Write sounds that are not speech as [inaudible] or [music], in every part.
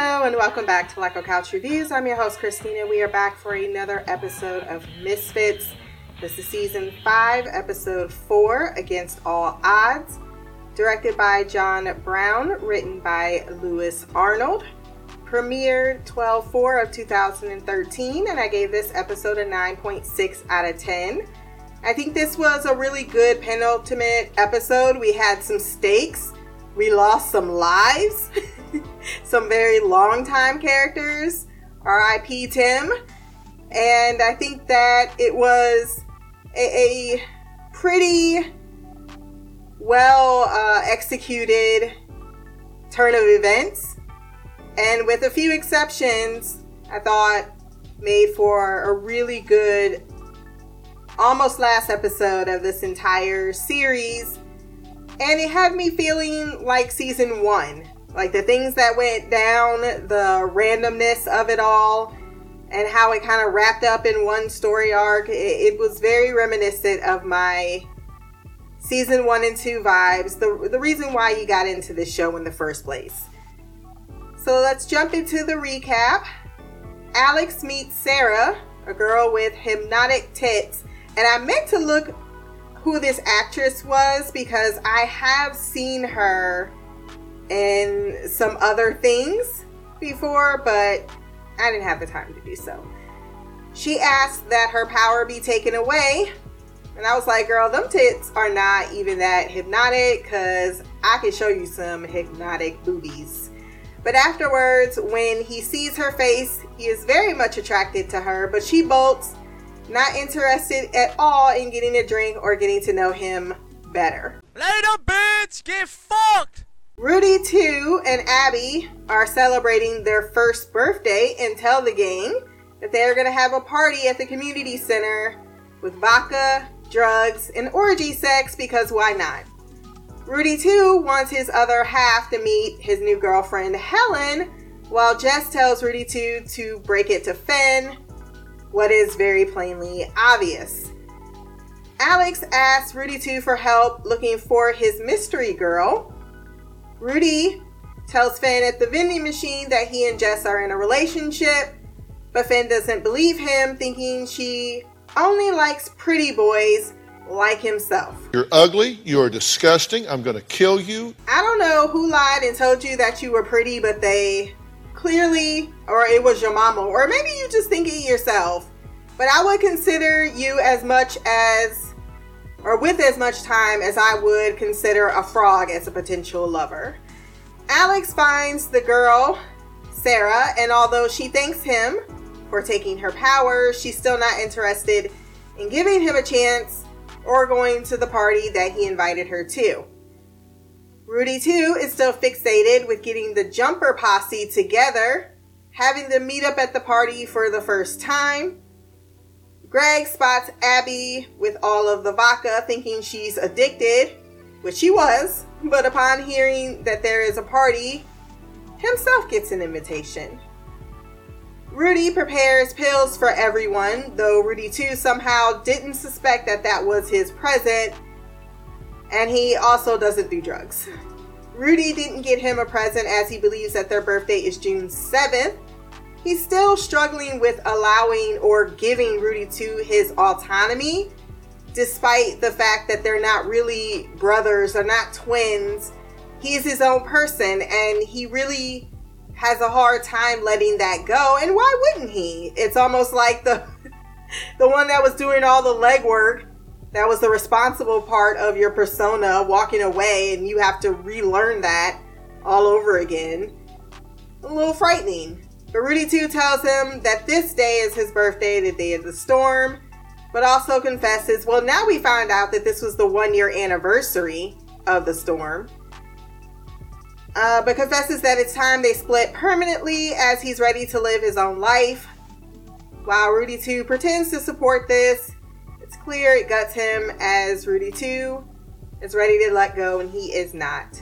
Hello and welcome back to Leco Couch Reviews. I'm your host Christina. We are back for another episode of Misfits. This is season 5, episode 4, Against All Odds. Directed by John Brown, written by Lewis Arnold. Premiered 12 4 of 2013, and I gave this episode a 9.6 out of 10. I think this was a really good penultimate episode. We had some stakes, we lost some lives, [laughs] some very long time characters. R.I.P. Tim. And I think that it was a, a pretty well uh, executed turn of events. And with a few exceptions, I thought made for a really good almost last episode of this entire series. And it had me feeling like season one. Like the things that went down, the randomness of it all, and how it kind of wrapped up in one story arc. It, it, was very reminiscent of my season one and two vibes. The, the reason why you got into this show in the first place. So let's jump into the recap. Alex meets Sarah, a girl with hypnotic tits and I meant to look who this actress was because I have seen her in some other things before, but I didn't have the time to do so. She asked that her power be taken away. And I was like, girl, them tits are not even that hypnotic because I can show you some hypnotic boobies. But afterwards, when he sees her face, he is very much attracted to her, but she bolts not interested at all in getting a drink or getting to know him better. Later, bitch! Get fucked! Rudy 2 and Abby are celebrating their first birthday and tell the gang that they are going to have a party at the community center with vodka, drugs, and orgy sex because why not? Rudy 2 wants his other half to meet his new girlfriend Helen, while Jess tells Rudy 2 to break it to Finn what is very plainly obvious. Alex asks Rudy 2 for help looking for his mystery girl. Rudy tells Finn at the vending machine that he and Jess are in a relationship, but Finn doesn't believe him, thinking she only likes pretty boys like himself. You're ugly, you're disgusting, I'm gonna kill you. I don't know who lied and told you that you were pretty, but they clearly, or it was your mama, or maybe you just think it yourself. But I would consider you as much as, or with as much time as I would consider a frog as a potential lover. Alex finds the girl, Sarah, and although she thanks him for taking her power, she's still not interested in giving him a chance or going to the party that he invited her to. Rudy, too, is still fixated with getting the jumper posse together, having them meet up at the party for the first time. Greg spots Abby with all of the vodka, thinking she's addicted, which she was, but upon hearing that there is a party, himself gets an invitation. Rudy prepares pills for everyone, though Rudy too somehow didn't suspect that that was his present and he also doesn't do drugs. Rudy didn't get him a present as he believes that their birthday is June 7th. He's still struggling with allowing or giving Rudy to his autonomy, despite the fact that they're not really brothers or not twins. He's his own person and he really has a hard time letting that go. And why wouldn't he? It's almost like the [laughs] the one that was doing all the legwork that was the responsible part of your persona walking away and you have to relearn that all over again. A little frightening. But Rudy 2 tells him that this day is his birthday, the day of the storm, but also confesses, well, now we find out that this was the one year anniversary of the storm. Uh, but confesses that it's time they split permanently as he's ready to live his own life. While Rudy 2 pretends to support this, it's clear it guts him as Rudy 2 is ready to let go and he is not.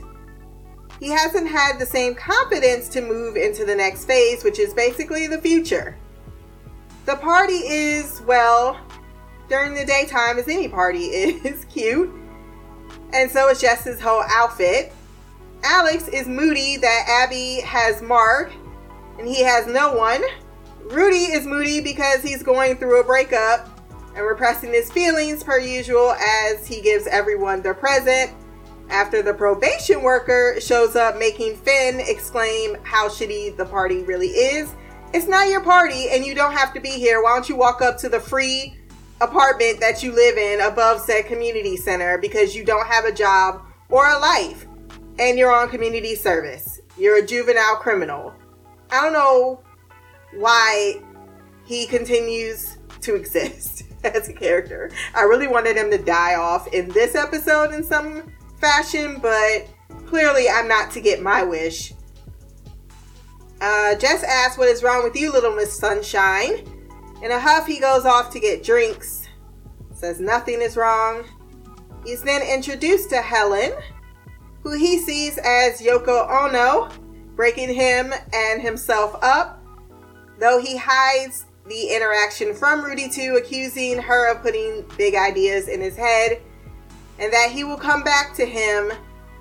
He hasn't had the same confidence to move into the next phase, which is basically the future. The party is, well, during the daytime, as any party [laughs] is, cute. And so is Jess's whole outfit. Alex is moody that Abby has Mark and he has no one. Rudy is moody because he's going through a breakup and repressing his feelings per usual as he gives everyone their present. After the probation worker shows up, making Finn exclaim how shitty the party really is. It's not your party and you don't have to be here. Why don't you walk up to the free apartment that you live in above said community center because you don't have a job or a life and you're on community service? You're a juvenile criminal. I don't know why he continues to [laughs] exist as a character. I really wanted him to die off in this episode in some fashion, but clearly I'm not to get my wish. Uh, Jess asks, What is wrong with you, little Miss Sunshine? In a huff, he goes off to get drinks, says nothing is wrong. He's then introduced to Helen, who he sees as Yoko Ono, breaking him and himself up, though he hides the interaction from Rudy too, accusing her of putting big ideas in his head, and that he will come back to him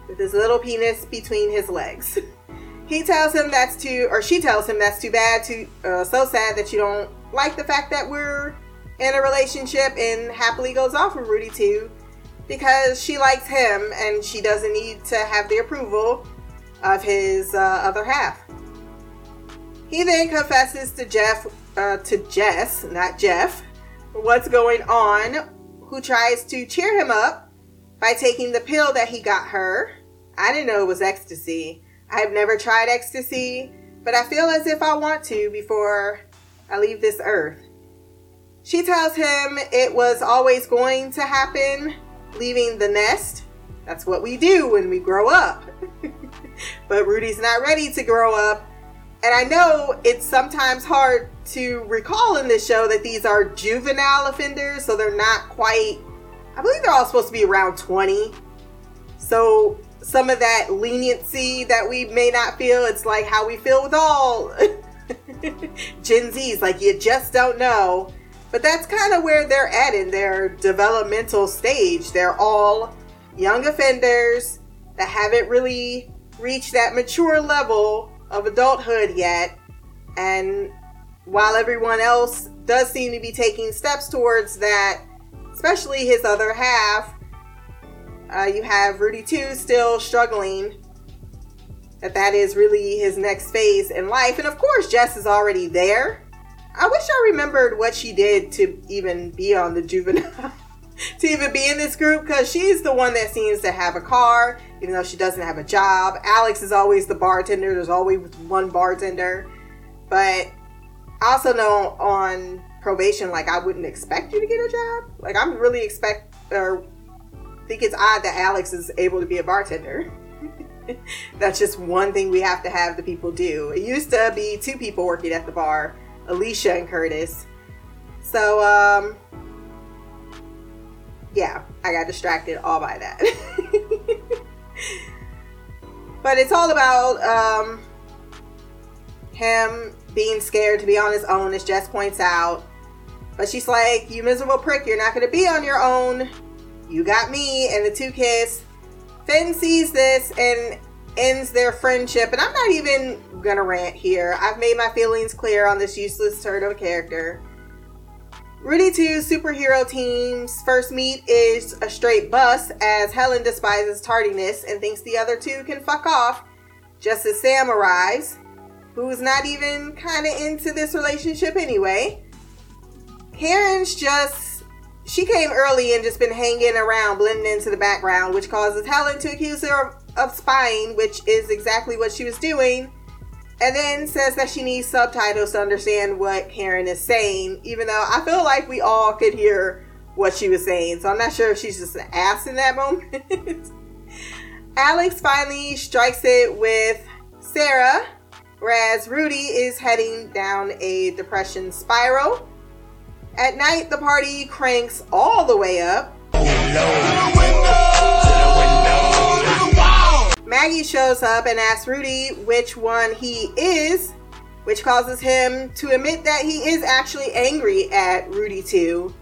with his little penis between his legs. [laughs] he tells him that's too, or she tells him that's too bad, too uh, so sad that you don't like the fact that we're in a relationship, and happily goes off with Rudy too because she likes him and she doesn't need to have the approval of his uh, other half. He then confesses to Jeff, uh, to Jess, not Jeff, what's going on, who tries to cheer him up by taking the pill that he got her. I didn't know it was ecstasy. I've never tried ecstasy, but I feel as if I want to before I leave this earth. She tells him it was always going to happen, leaving the nest. That's what we do when we grow up. [laughs] but Rudy's not ready to grow up and I know it's sometimes hard to recall in this show that these are juvenile offenders, so they're not quite, I believe they're all supposed to be around 20. So some of that leniency that we may not feel, it's like how we feel with all [laughs] Gen Zs, like you just don't know. But that's kind of where they're at in their developmental stage. They're all young offenders that haven't really reached that mature level of adulthood yet. And while everyone else does seem to be taking steps towards that, especially his other half, uh, you have Rudy too still struggling. That that is really his next phase in life. And of course, Jess is already there. I wish I remembered what she did to even be on the juvenile [laughs] to even be in this group because she's the one that seems to have a car, even though she doesn't have a job. Alex is always the bartender, there's always one bartender. But I also know on probation, like, I wouldn't expect you to get a job. Like, I'm really expect or think it's odd that Alex is able to be a bartender. [laughs] That's just one thing we have to have the people do. It used to be two people working at the bar, Alicia and Curtis. So, um, yeah, I got distracted all by that. [laughs] but it's all about um, him being scared to be on his own, as Jess points out. But she's like, You miserable prick, you're not to be on your own. You got me. And the two kiss. Finn sees this and ends their friendship. And I'm not even to rant here. I've made my feelings clear on this useless turd of a character. Rudy 2 superhero team's first meet is a straight bust as Helen despises tardiness and thinks the other two can fuck off just as Sam arrives, who's not even kind of into this relationship anyway. Karen's just, she came early and just been hanging around, blending into the background, which causes Helen to accuse her of, of spying, which is exactly what she was doing and then says that she needs subtitles to understand what Karen is saying, even though I feel like we all could hear what she was saying. So I'm not sure if she's just an ass in that moment. [laughs] Alex finally strikes it with Sarah, whereas Rudy is heading down a depression spiral. At night, the party cranks all the way up. Maggie shows up and asks Rudy which one he is, which causes him to admit that he is actually angry at Rudy 2,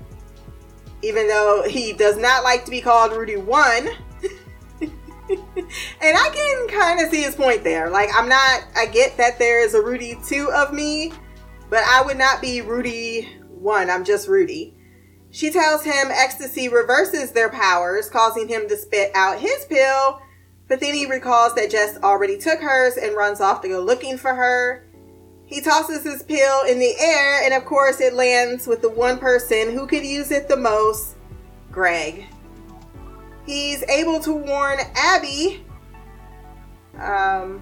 even though he does not like to be called Rudy 1. [laughs] and I can kind of see his point there. Like, I'm not, I get that there is a Rudy 2 of me, but I would not be Rudy 1. I'm just Rudy. She tells him ecstasy reverses their powers, causing him to spit out his pill, but then he recalls that Jess already took hers and runs off to go looking for her. He tosses his pill in the air, and of course, it lands with the one person who could use it the most Greg. He's able to warn Abby, um,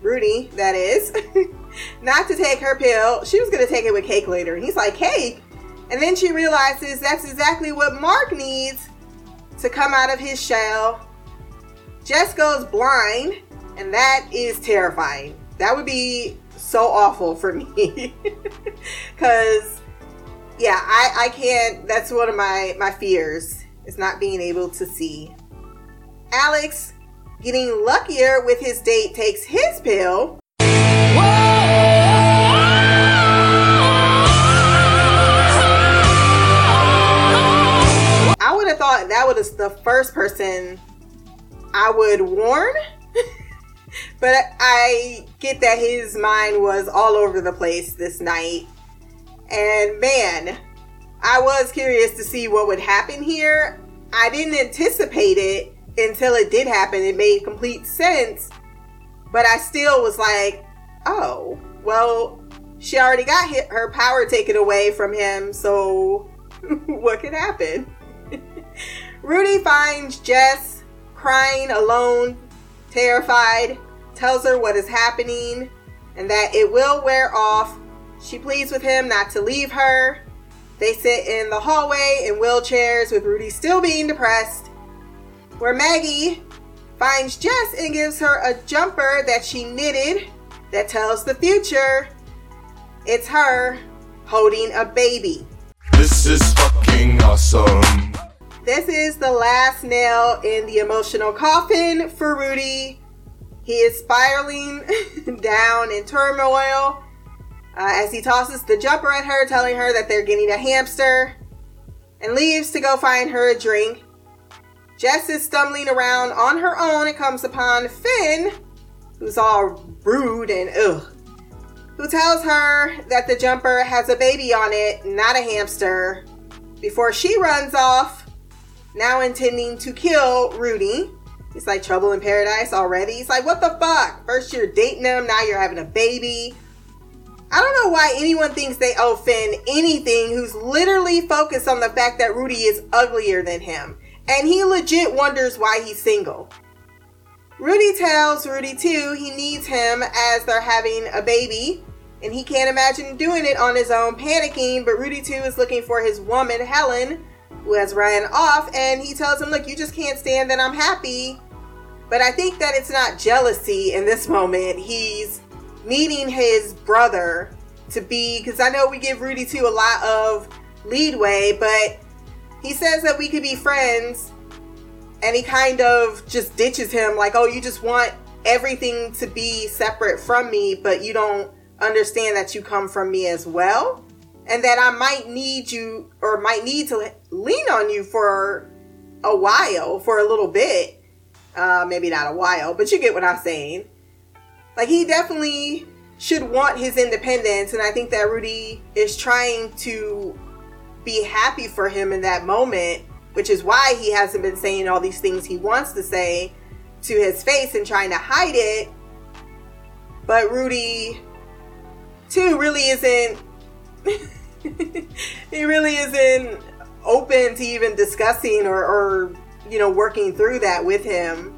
Rudy, that is, [laughs] not to take her pill. She was going to take it with cake later. And he's like, cake? And then she realizes that's exactly what Mark needs to come out of his shell. Jess goes blind, and that is terrifying. That would be so awful for me. [laughs] Because, yeah, I, I can't, that's one of my, my fears is not being able to see. Alex, getting luckier with his date, takes his pill. Thought that was the first person I would warn. [laughs] but I get that his mind was all over the place this night. And man, I was curious to see what would happen here. I didn't anticipate it until it did happen. It made complete sense. But I still was like, oh, well, she already got hit, her power taken away from him, so [laughs] what could happen? Rudy finds Jess crying alone, terrified, tells her what is happening and that it will wear off. She pleads with him not to leave her. They sit in the hallway in wheelchairs with Rudy still being depressed, where Maggie finds Jess and gives her a jumper that she knitted that tells the future. It's her holding a baby. This is fucking awesome. This is the last nail in the emotional coffin for Rudy. He is spiraling [laughs] down in turmoil uh, as he tosses the jumper at her, telling her that they're getting a hamster, and leaves to go find her a drink. Jess is stumbling around on her own and comes upon Finn, who's all rude and ugh, who tells her that the jumper has a baby on it, not a hamster, before she runs off, now intending to kill Rudy. He's like trouble in paradise already. He's like, what the fuck? First you're dating him, now you're having a baby. I don't know why anyone thinks they Finn anything who's literally focused on the fact that Rudy is uglier than him. And he legit wonders why he's single. Rudy tells Rudy too he needs him as they're having a baby. And he can't imagine doing it on his own, panicking. But Rudy too is looking for his woman, Helen, who has Ryan off. And he tells him, Look, you just can't stand that I'm happy. But I think that it's not jealousy in this moment. He's needing his brother to be because I know we give Rudy too a lot of leadway, but he says that we could be friends and he kind of just ditches him like, "Oh, you just want everything to be separate from me, but you don't understand that you come from me as well." And that I might need you or might need to lean on you for a while, for a little bit. Uh, maybe not a while, but you get what I'm saying. Like he definitely should want his independence, and I think that Rudy is trying to be happy for him in that moment, which is why he hasn't been saying all these things he wants to say to his face and trying to hide it. But Rudy, too, really isn't. [laughs] [laughs] he really isn't open to even discussing or, or, you know, working through that with him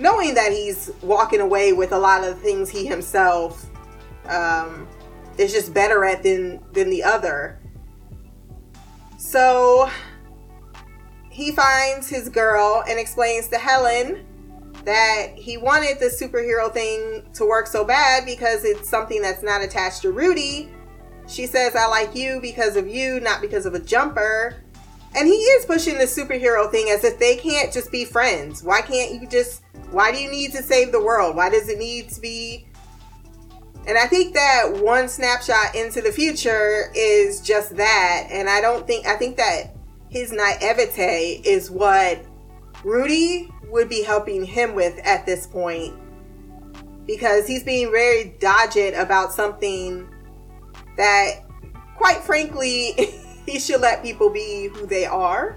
knowing that he's walking away with a lot of things he himself um, is just better at than than the other. So he finds his girl and explains to Helen that he wanted the superhero thing to work so bad because it's something that's not attached to Rudy. She says, I like you because of you, not because of a jumper. And he is pushing the superhero thing as if they can't just be friends. Why can't you just why do you need to save the world? Why does it need to be? And I think that one snapshot into the future is just that. And I don't think, I think that his naivete is what Rudy would be helping him with at this point because he's being very dodged about something that, quite frankly, [laughs] he should let people be who they are.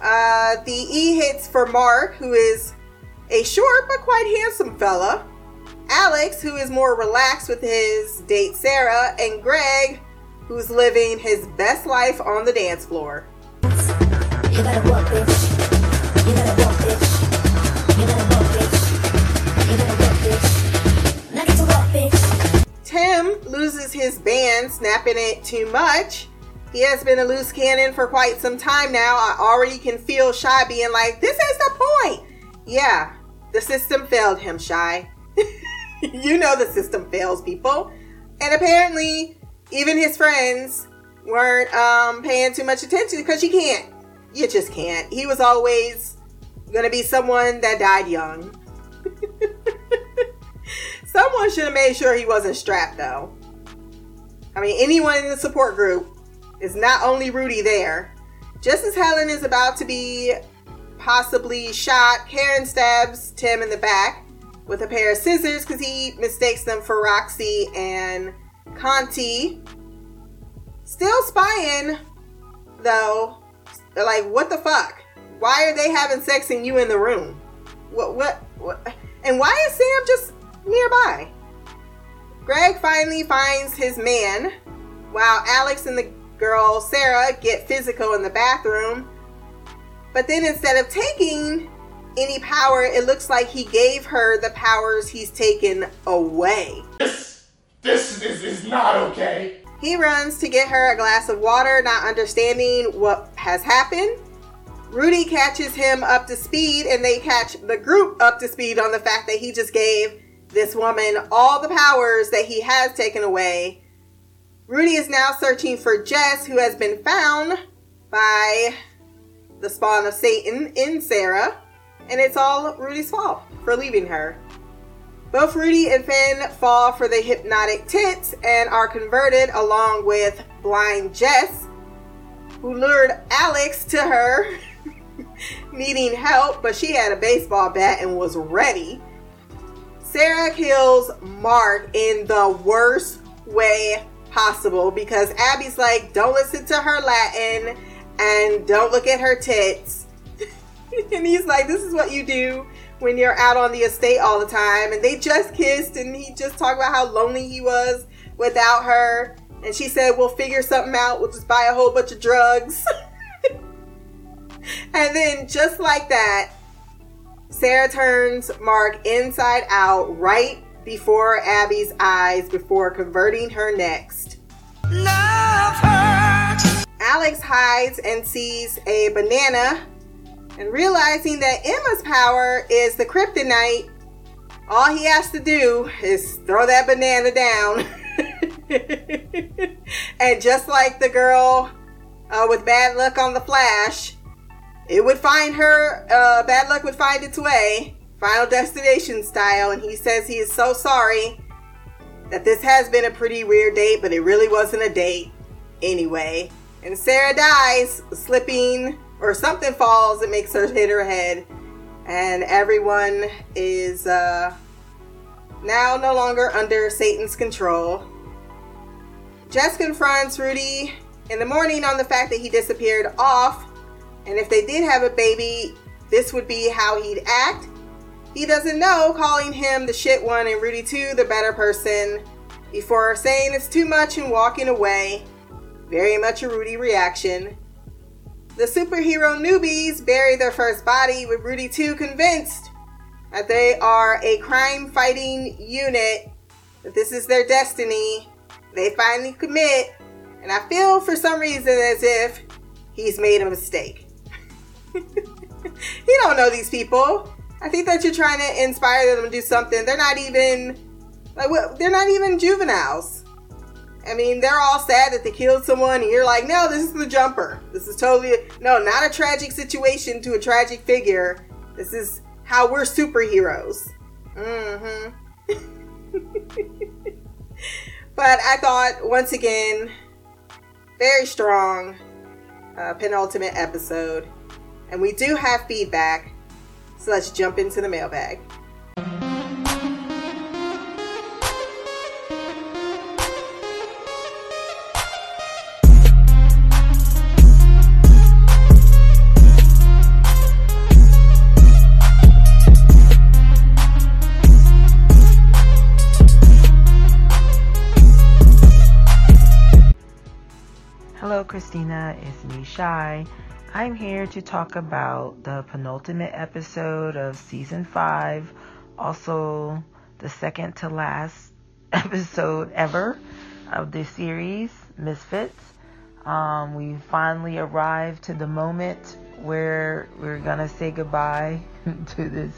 Uh, the E hits for Mark, who is a short but quite handsome fella. Alex, who is more relaxed with his date Sarah, and Greg, who's living his best life on the dance floor. Snapping it too much. He has been a loose cannon for quite some time now. I already can feel Shy being like, This is the point. Yeah, the system failed him, Shy. [laughs] you know the system fails people. And apparently, even his friends weren't um, paying too much attention because you can't. You just can't. He was always going to be someone that died young. [laughs] Someone should have made sure he wasn't strapped, though. I mean, anyone in the support group is not only Rudy there. Just as Helen is about to be possibly shot, Karen stabs Tim in the back with a pair of scissors because he mistakes them for Roxy and Conti. Still spying, though. They're like, what the fuck? Why are they having sex and you in the room? What, what, what? And why is Sam just? Greg finally finds his man while Alex and the girl Sarah get physical in the bathroom. But then instead of taking any power, it looks like he gave her the powers he's taken away. This, this is, is not okay. He runs to get her a glass of water, not understanding what has happened. Rudy catches him up to speed, and they catch the group up to speed on the fact that he just gave this woman all the powers that he has taken away. Rudy is now searching for Jess, who has been found by the spawn of Satan in Sarah, and it's all Rudy's fault for leaving her. Both Rudy and Finn fall for the hypnotic tits and are converted along with blind Jess, who lured Alex to her, [laughs] needing help, but she had a baseball bat and was ready. Sarah kills Mark in the worst way possible because Abby's like, don't listen to her Latin and don't look at her tits. [laughs] and he's like, this is what you do when you're out on the estate all the time. And they just kissed and he just talked about how lonely he was without her. And she said, we'll figure something out. We'll just buy a whole bunch of drugs. [laughs] and then just like that, Sarah turns Mark inside out right before Abby's eyes before converting her next. Alex hides and sees a banana and realizing that Emma's power is the kryptonite, all he has to do is throw that banana down. [laughs] and just like the girl uh, with bad luck on the flash, it would find her, uh, bad luck would find its way, final destination style. And he says he is so sorry that this has been a pretty weird date, but it really wasn't a date anyway. And Sarah dies, slipping, or something falls that makes her hit her head. And everyone is uh, now no longer under Satan's control. Jess confronts Rudy in the morning on the fact that he disappeared off and if they did have a baby, this would be how he'd act. He doesn't know, calling him the shit one and Rudy 2 the better person before saying it's too much and walking away. Very much a Rudy reaction. The superhero newbies bury their first body with Rudy 2 convinced that they are a crime fighting unit, that this is their destiny. They finally commit, and I feel for some reason as if he's made a mistake. [laughs] you don't know these people. I think that you're trying to inspire them to do something. They're not even like they're not even juveniles. I mean, they're all sad that they killed someone, and you're like, no, this is the jumper. This is totally no, not a tragic situation to a tragic figure. This is how we're superheroes. Mm-hmm. [laughs] but I thought once again, very strong uh, penultimate episode. And we do have feedback. So let's jump into the mailbag. Hello, Christina. It's me, Shy. I'm here to talk about the penultimate episode of season five, also the second to last [laughs] episode ever of this series, Misfits. Um, we finally arrived to the moment where we're gonna say goodbye [laughs] to this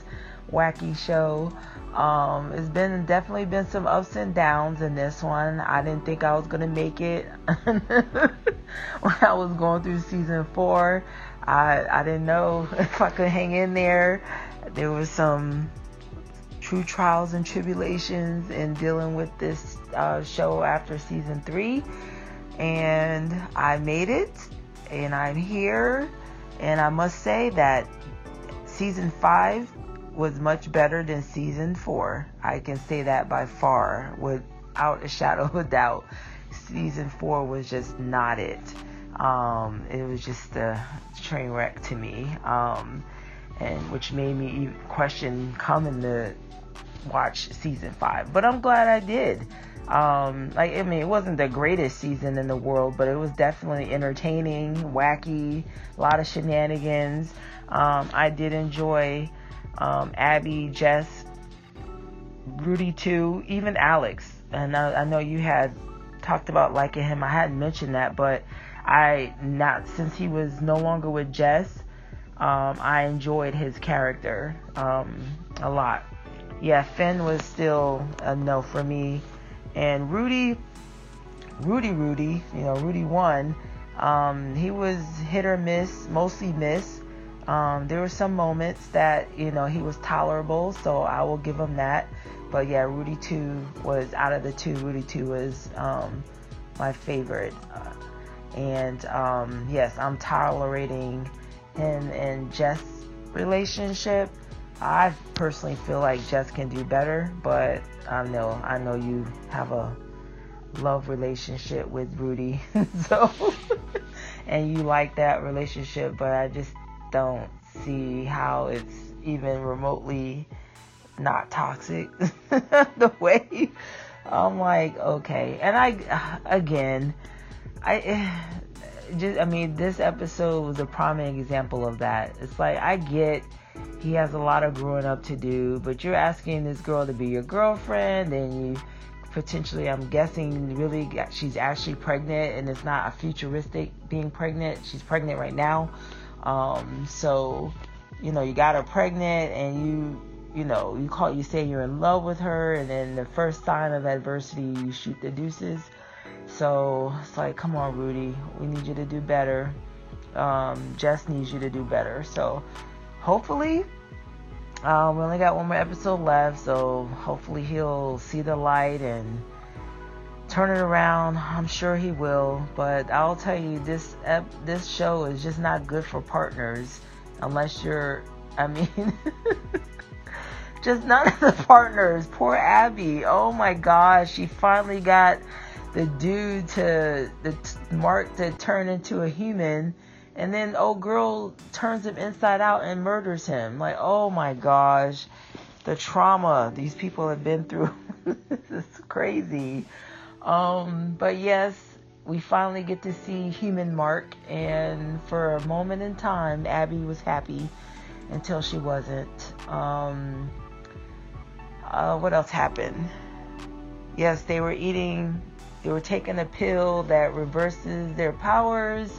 wacky show. Um, it's been definitely been some ups and downs in this one. I didn't think I was gonna make it [laughs] when I was going through season four. I I didn't know [laughs] if I could hang in there. There was some true trials and tribulations in dealing with this uh, show after season three, and I made it, and I'm here, and I must say that season five was much better than season four. I can say that by far, without a [laughs] shadow of a doubt. Season four was just not it. Um, it was just a train wreck to me, um, and which made me question coming to watch season five. But I'm glad I did. Um, like I mean, it wasn't the greatest season in the world, but it was definitely entertaining, wacky, a lot of shenanigans. Um, I did enjoy um, Abby, Jess, Rudy too, even Alex. And I, I know you had talked about liking him. I hadn't mentioned that, but I not since he was no longer with Jess, um, I enjoyed his character um, a lot. Yeah, Finn was still a no for me, and Rudy, Rudy, Rudy, you know, Rudy one. Um, he was hit or miss, mostly miss. Um, there were some moments that you know he was tolerable, so I will give him that. But yeah, Rudy two was out of the two. Rudy two was um, my favorite, uh, and um, yes, I'm tolerating him and Jess' relationship. I personally feel like Jess can do better, but I know I know you have a love relationship with Rudy, [laughs] so [laughs] and you like that relationship, but I just don't see how it's even remotely not toxic [laughs] the way I'm like okay. And I [sighs] again I [sighs] just I mean this episode was a prominent example of that. It's like I get he has a lot of growing up to do but you're asking this girl to be your girlfriend and you potentially I'm guessing really she's actually pregnant and it's not a futuristic being pregnant. She's pregnant right now um, so, you know, you got her pregnant and you, you know, you call, you say you're in love with her and then the first sign of adversity, you shoot the deuces. So it's like, come on, Rudy, we need you to do better. Um, Jess needs you to do better. So hopefully, um, we only got one more episode left. So hopefully he'll see the light and turn it around. I'm sure he will, but I'll tell you this this show is just not good for partners unless you're I mean [laughs] just none of the partners. Poor Abby. Oh my gosh, she finally got the dude to the Mark to turn into a human and then old girl turns him inside out and murders him. Like, oh my gosh. The trauma these people have been through. [laughs] this is crazy. Um, but yes, we finally get to see human Mark, and for a moment in time, Abby was happy until she wasn't. Um, uh, what else happened? Yes, they were eating, they were taking a pill that reverses their powers,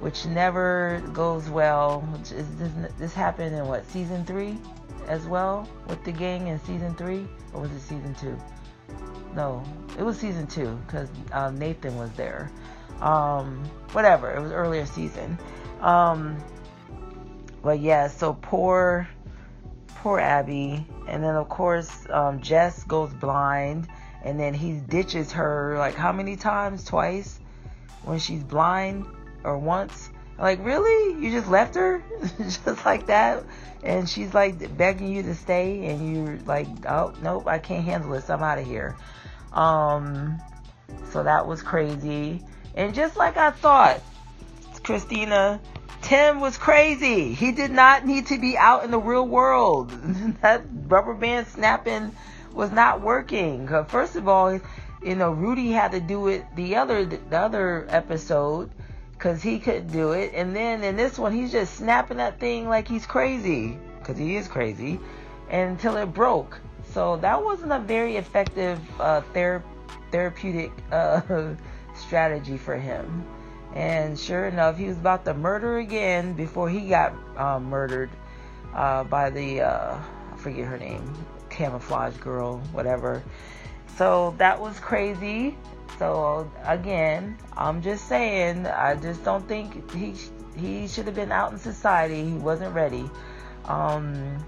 which never goes well. Which is, this, this happened in what season three, as well with the gang in season three, or was it season two? no, it was season two because um, Nathan was there. Um, whatever, it was earlier season. Um, but yeah, so poor, poor Abby, and then of course um, Jess goes blind, and then he ditches her like how many times? Twice when she's blind, or once, Like, really? You just left her? [laughs] just like that? And she's like begging you to stay, and you're like, oh, nope, I can't handle this. I'm out of here. Um, so that was crazy. And just like I thought, Christina, Tim was crazy. He did not need to be out in the real world. [laughs] that rubber band snapping was not working. First of all, you know, Rudy had to do it the other the other episode because he couldn't do it, and then in this one, he's just snapping that thing like he's crazy because he is crazy, until it broke. So that wasn't a very effective uh, ther- therapeutic uh, [laughs] strategy for him. And sure enough, he was about to murder again before he got um, murdered uh, by the, uh, I forget her name, camouflage girl, whatever. So that was crazy. So again, I'm just saying, I just don't think he he should have been out in society. He wasn't ready. Um,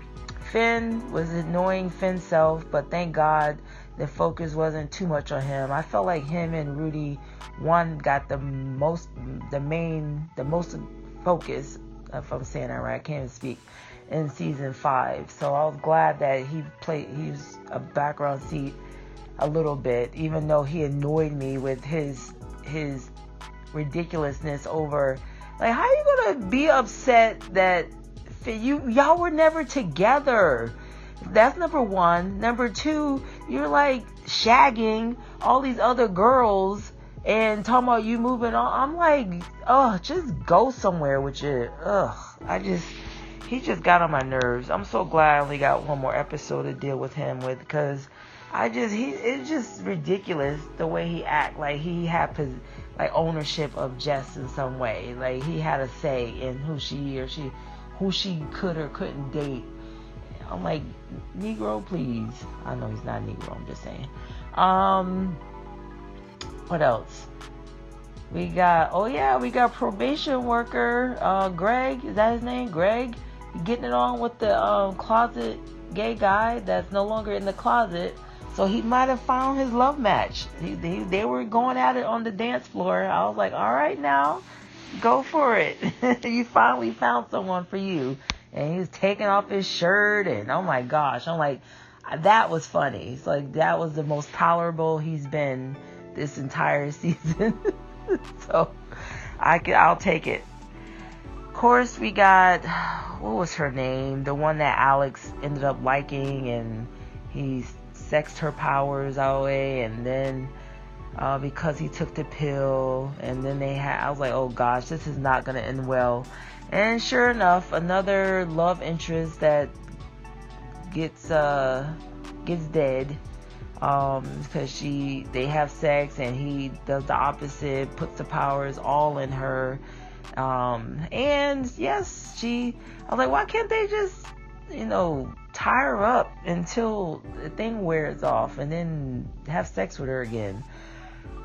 Finn was annoying Finn self, but thank God the focus wasn't too much on him. I felt like him and Rudy one got the most, the main, the most focus. Uh, if I'm saying that right, I can't even speak. In season five, so I was glad that he played. He was a background seat a little bit, even though he annoyed me with his his ridiculousness over like how are you gonna be upset that you y'all were never together. That's number one. Number two, you're like shagging all these other girls and talking about you moving on. I'm like, oh, just go somewhere with you. Ugh, I just, he just got on my nerves. I'm so glad I only got one more episode to deal with him with because I just, he, it's just ridiculous the way he act. Like he had pos, like ownership of Jess in some way. Like he had a say in who she or she, who she could or couldn't date. I'm like, Negro, please. I know he's not Negro. I'm just saying. Um, what else? We got oh yeah, we got probation worker uh, Greg. Is that his name? Greg getting it on with the um, closet gay guy that's no longer in the closet. So he might have found his love match. He, he, they were going at it on the dance floor. I was like, all right now, go for it. [laughs] you finally found someone for you. And he's taking off his shirt and oh my gosh, I'm like, that was funny. It's like that was the most tolerable he's been this entire [laughs] season. [laughs] so I can I'll take it. Of course we got what was her name? The one that Alex ended up liking and he sexed her powers away and then uh, because he took the pill and then they had I was like, oh gosh, this is not gonna end well. And sure enough, another love interest that gets uh gets dead um because she they have sex and he does the opposite puts the powers all in her um and yes she i was like why can't they just you know tie her up until the thing wears off and then have sex with her again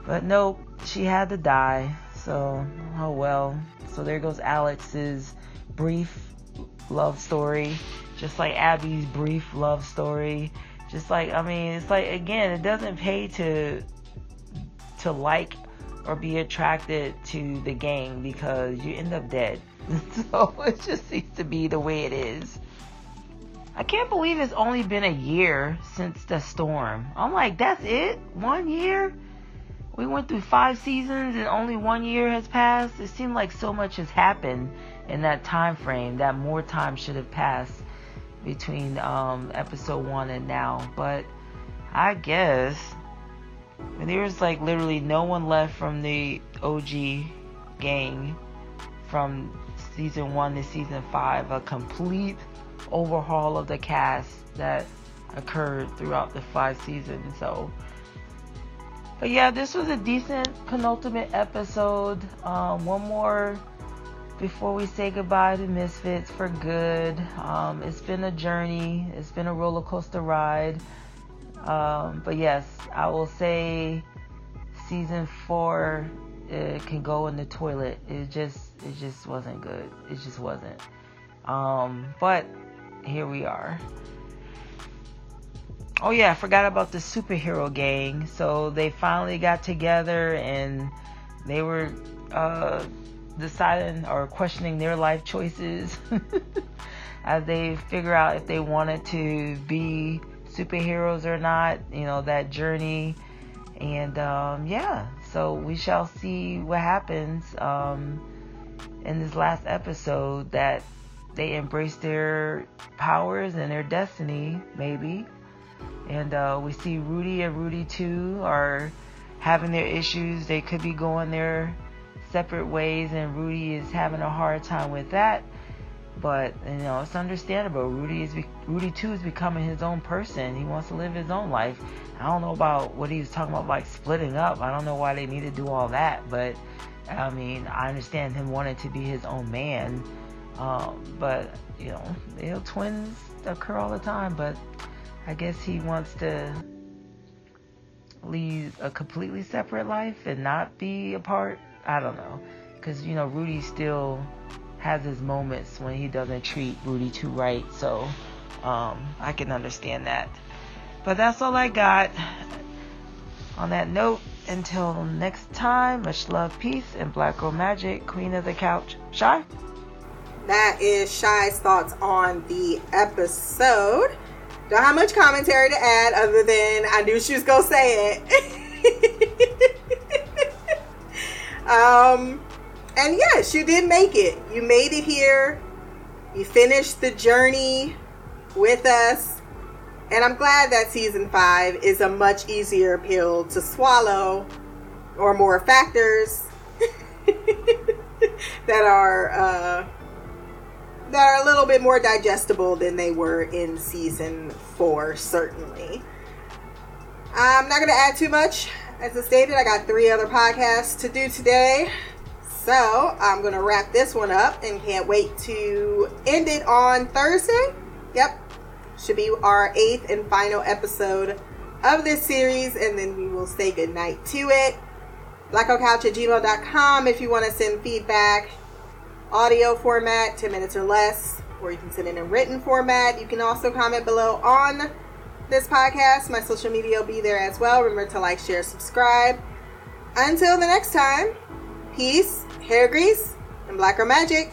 but nope she had to die so oh well so there goes alex's brief love story just like abby's brief love story just like I mean, it's like again, it doesn't pay to to like or be attracted to the gang because you end up dead. [laughs] so it just seems to be the way it is. I can't believe it's only been a year since the storm. I'm like, that's it? One year? We went through five seasons and only one year has passed. It seemed like so much has happened in that time frame that more time should have passed between um, episode one and now. But I guess was like literally no one left from the OG gang from season one to season five. A complete overhaul of the cast that occurred throughout the five seasons. So. But yeah, this was a decent penultimate episode. Um, one more before we say goodbye to Misfits for good. Um, it's been a journey, it's been a roller coaster ride. Um, but yes, I will say season four it can go in the toilet. It just it just wasn't good. It just wasn't. Um, but here we are. Oh yeah, I forgot about the superhero gang. So they finally got together and they were uh, deciding or questioning their life choices [laughs] as they figure out if they wanted to be superheroes or not, you know, that journey. And um, yeah, so we shall see what happens um, in this last episode that they embrace their powers and their destiny, maybe. And uh, we see Rudy and Rudy 2 are having their issues. They could be going their separate ways, and Rudy is having a hard time with that. But you know, it's understandable. Rudy is Rudy 2 is becoming his own person. He wants to live his own life. I don't know about what he was talking about, like splitting up. I don't know why they need to do all that, but I mean, I understand him wanting to be his own man. Um, but you know, you know, twins occur all the time. But I guess he wants to lead a completely separate life and not be apart. I don't know, because you know, Rudy still has his moments when he doesn't treat Rudy 2 right. So um, I can understand that. But that's all I got. On that note, until next time, much love, peace, and Black Girl Magic, Queen of the Couch. Shy? That is Shy's thoughts on the episode. Don't have much commentary to add other than I knew she was gonna say it. [laughs] um, and yes, you did make it. You made it here. You finished the journey with us. And I'm glad that season five is a much easier pill to swallow or more factors [laughs] that are uh, that are a little bit more digestible than they were in season four, certainly. I'm not going to add too much. As I stated, I got three other podcasts to do today. So I'm going to wrap this one up and can't wait to end it on Thursday. Yep. Should be our eighth and final episode of this series, and then we will say goodnight to it. blackoutcouch at gmail.com if you want to send feedback audio format, 10 minutes or less, or you can send in written format. You can also comment below on this podcast. My social media will be there as well. Remember to like, share, subscribe. Until the next time, peace, hair grease, and black girl magic.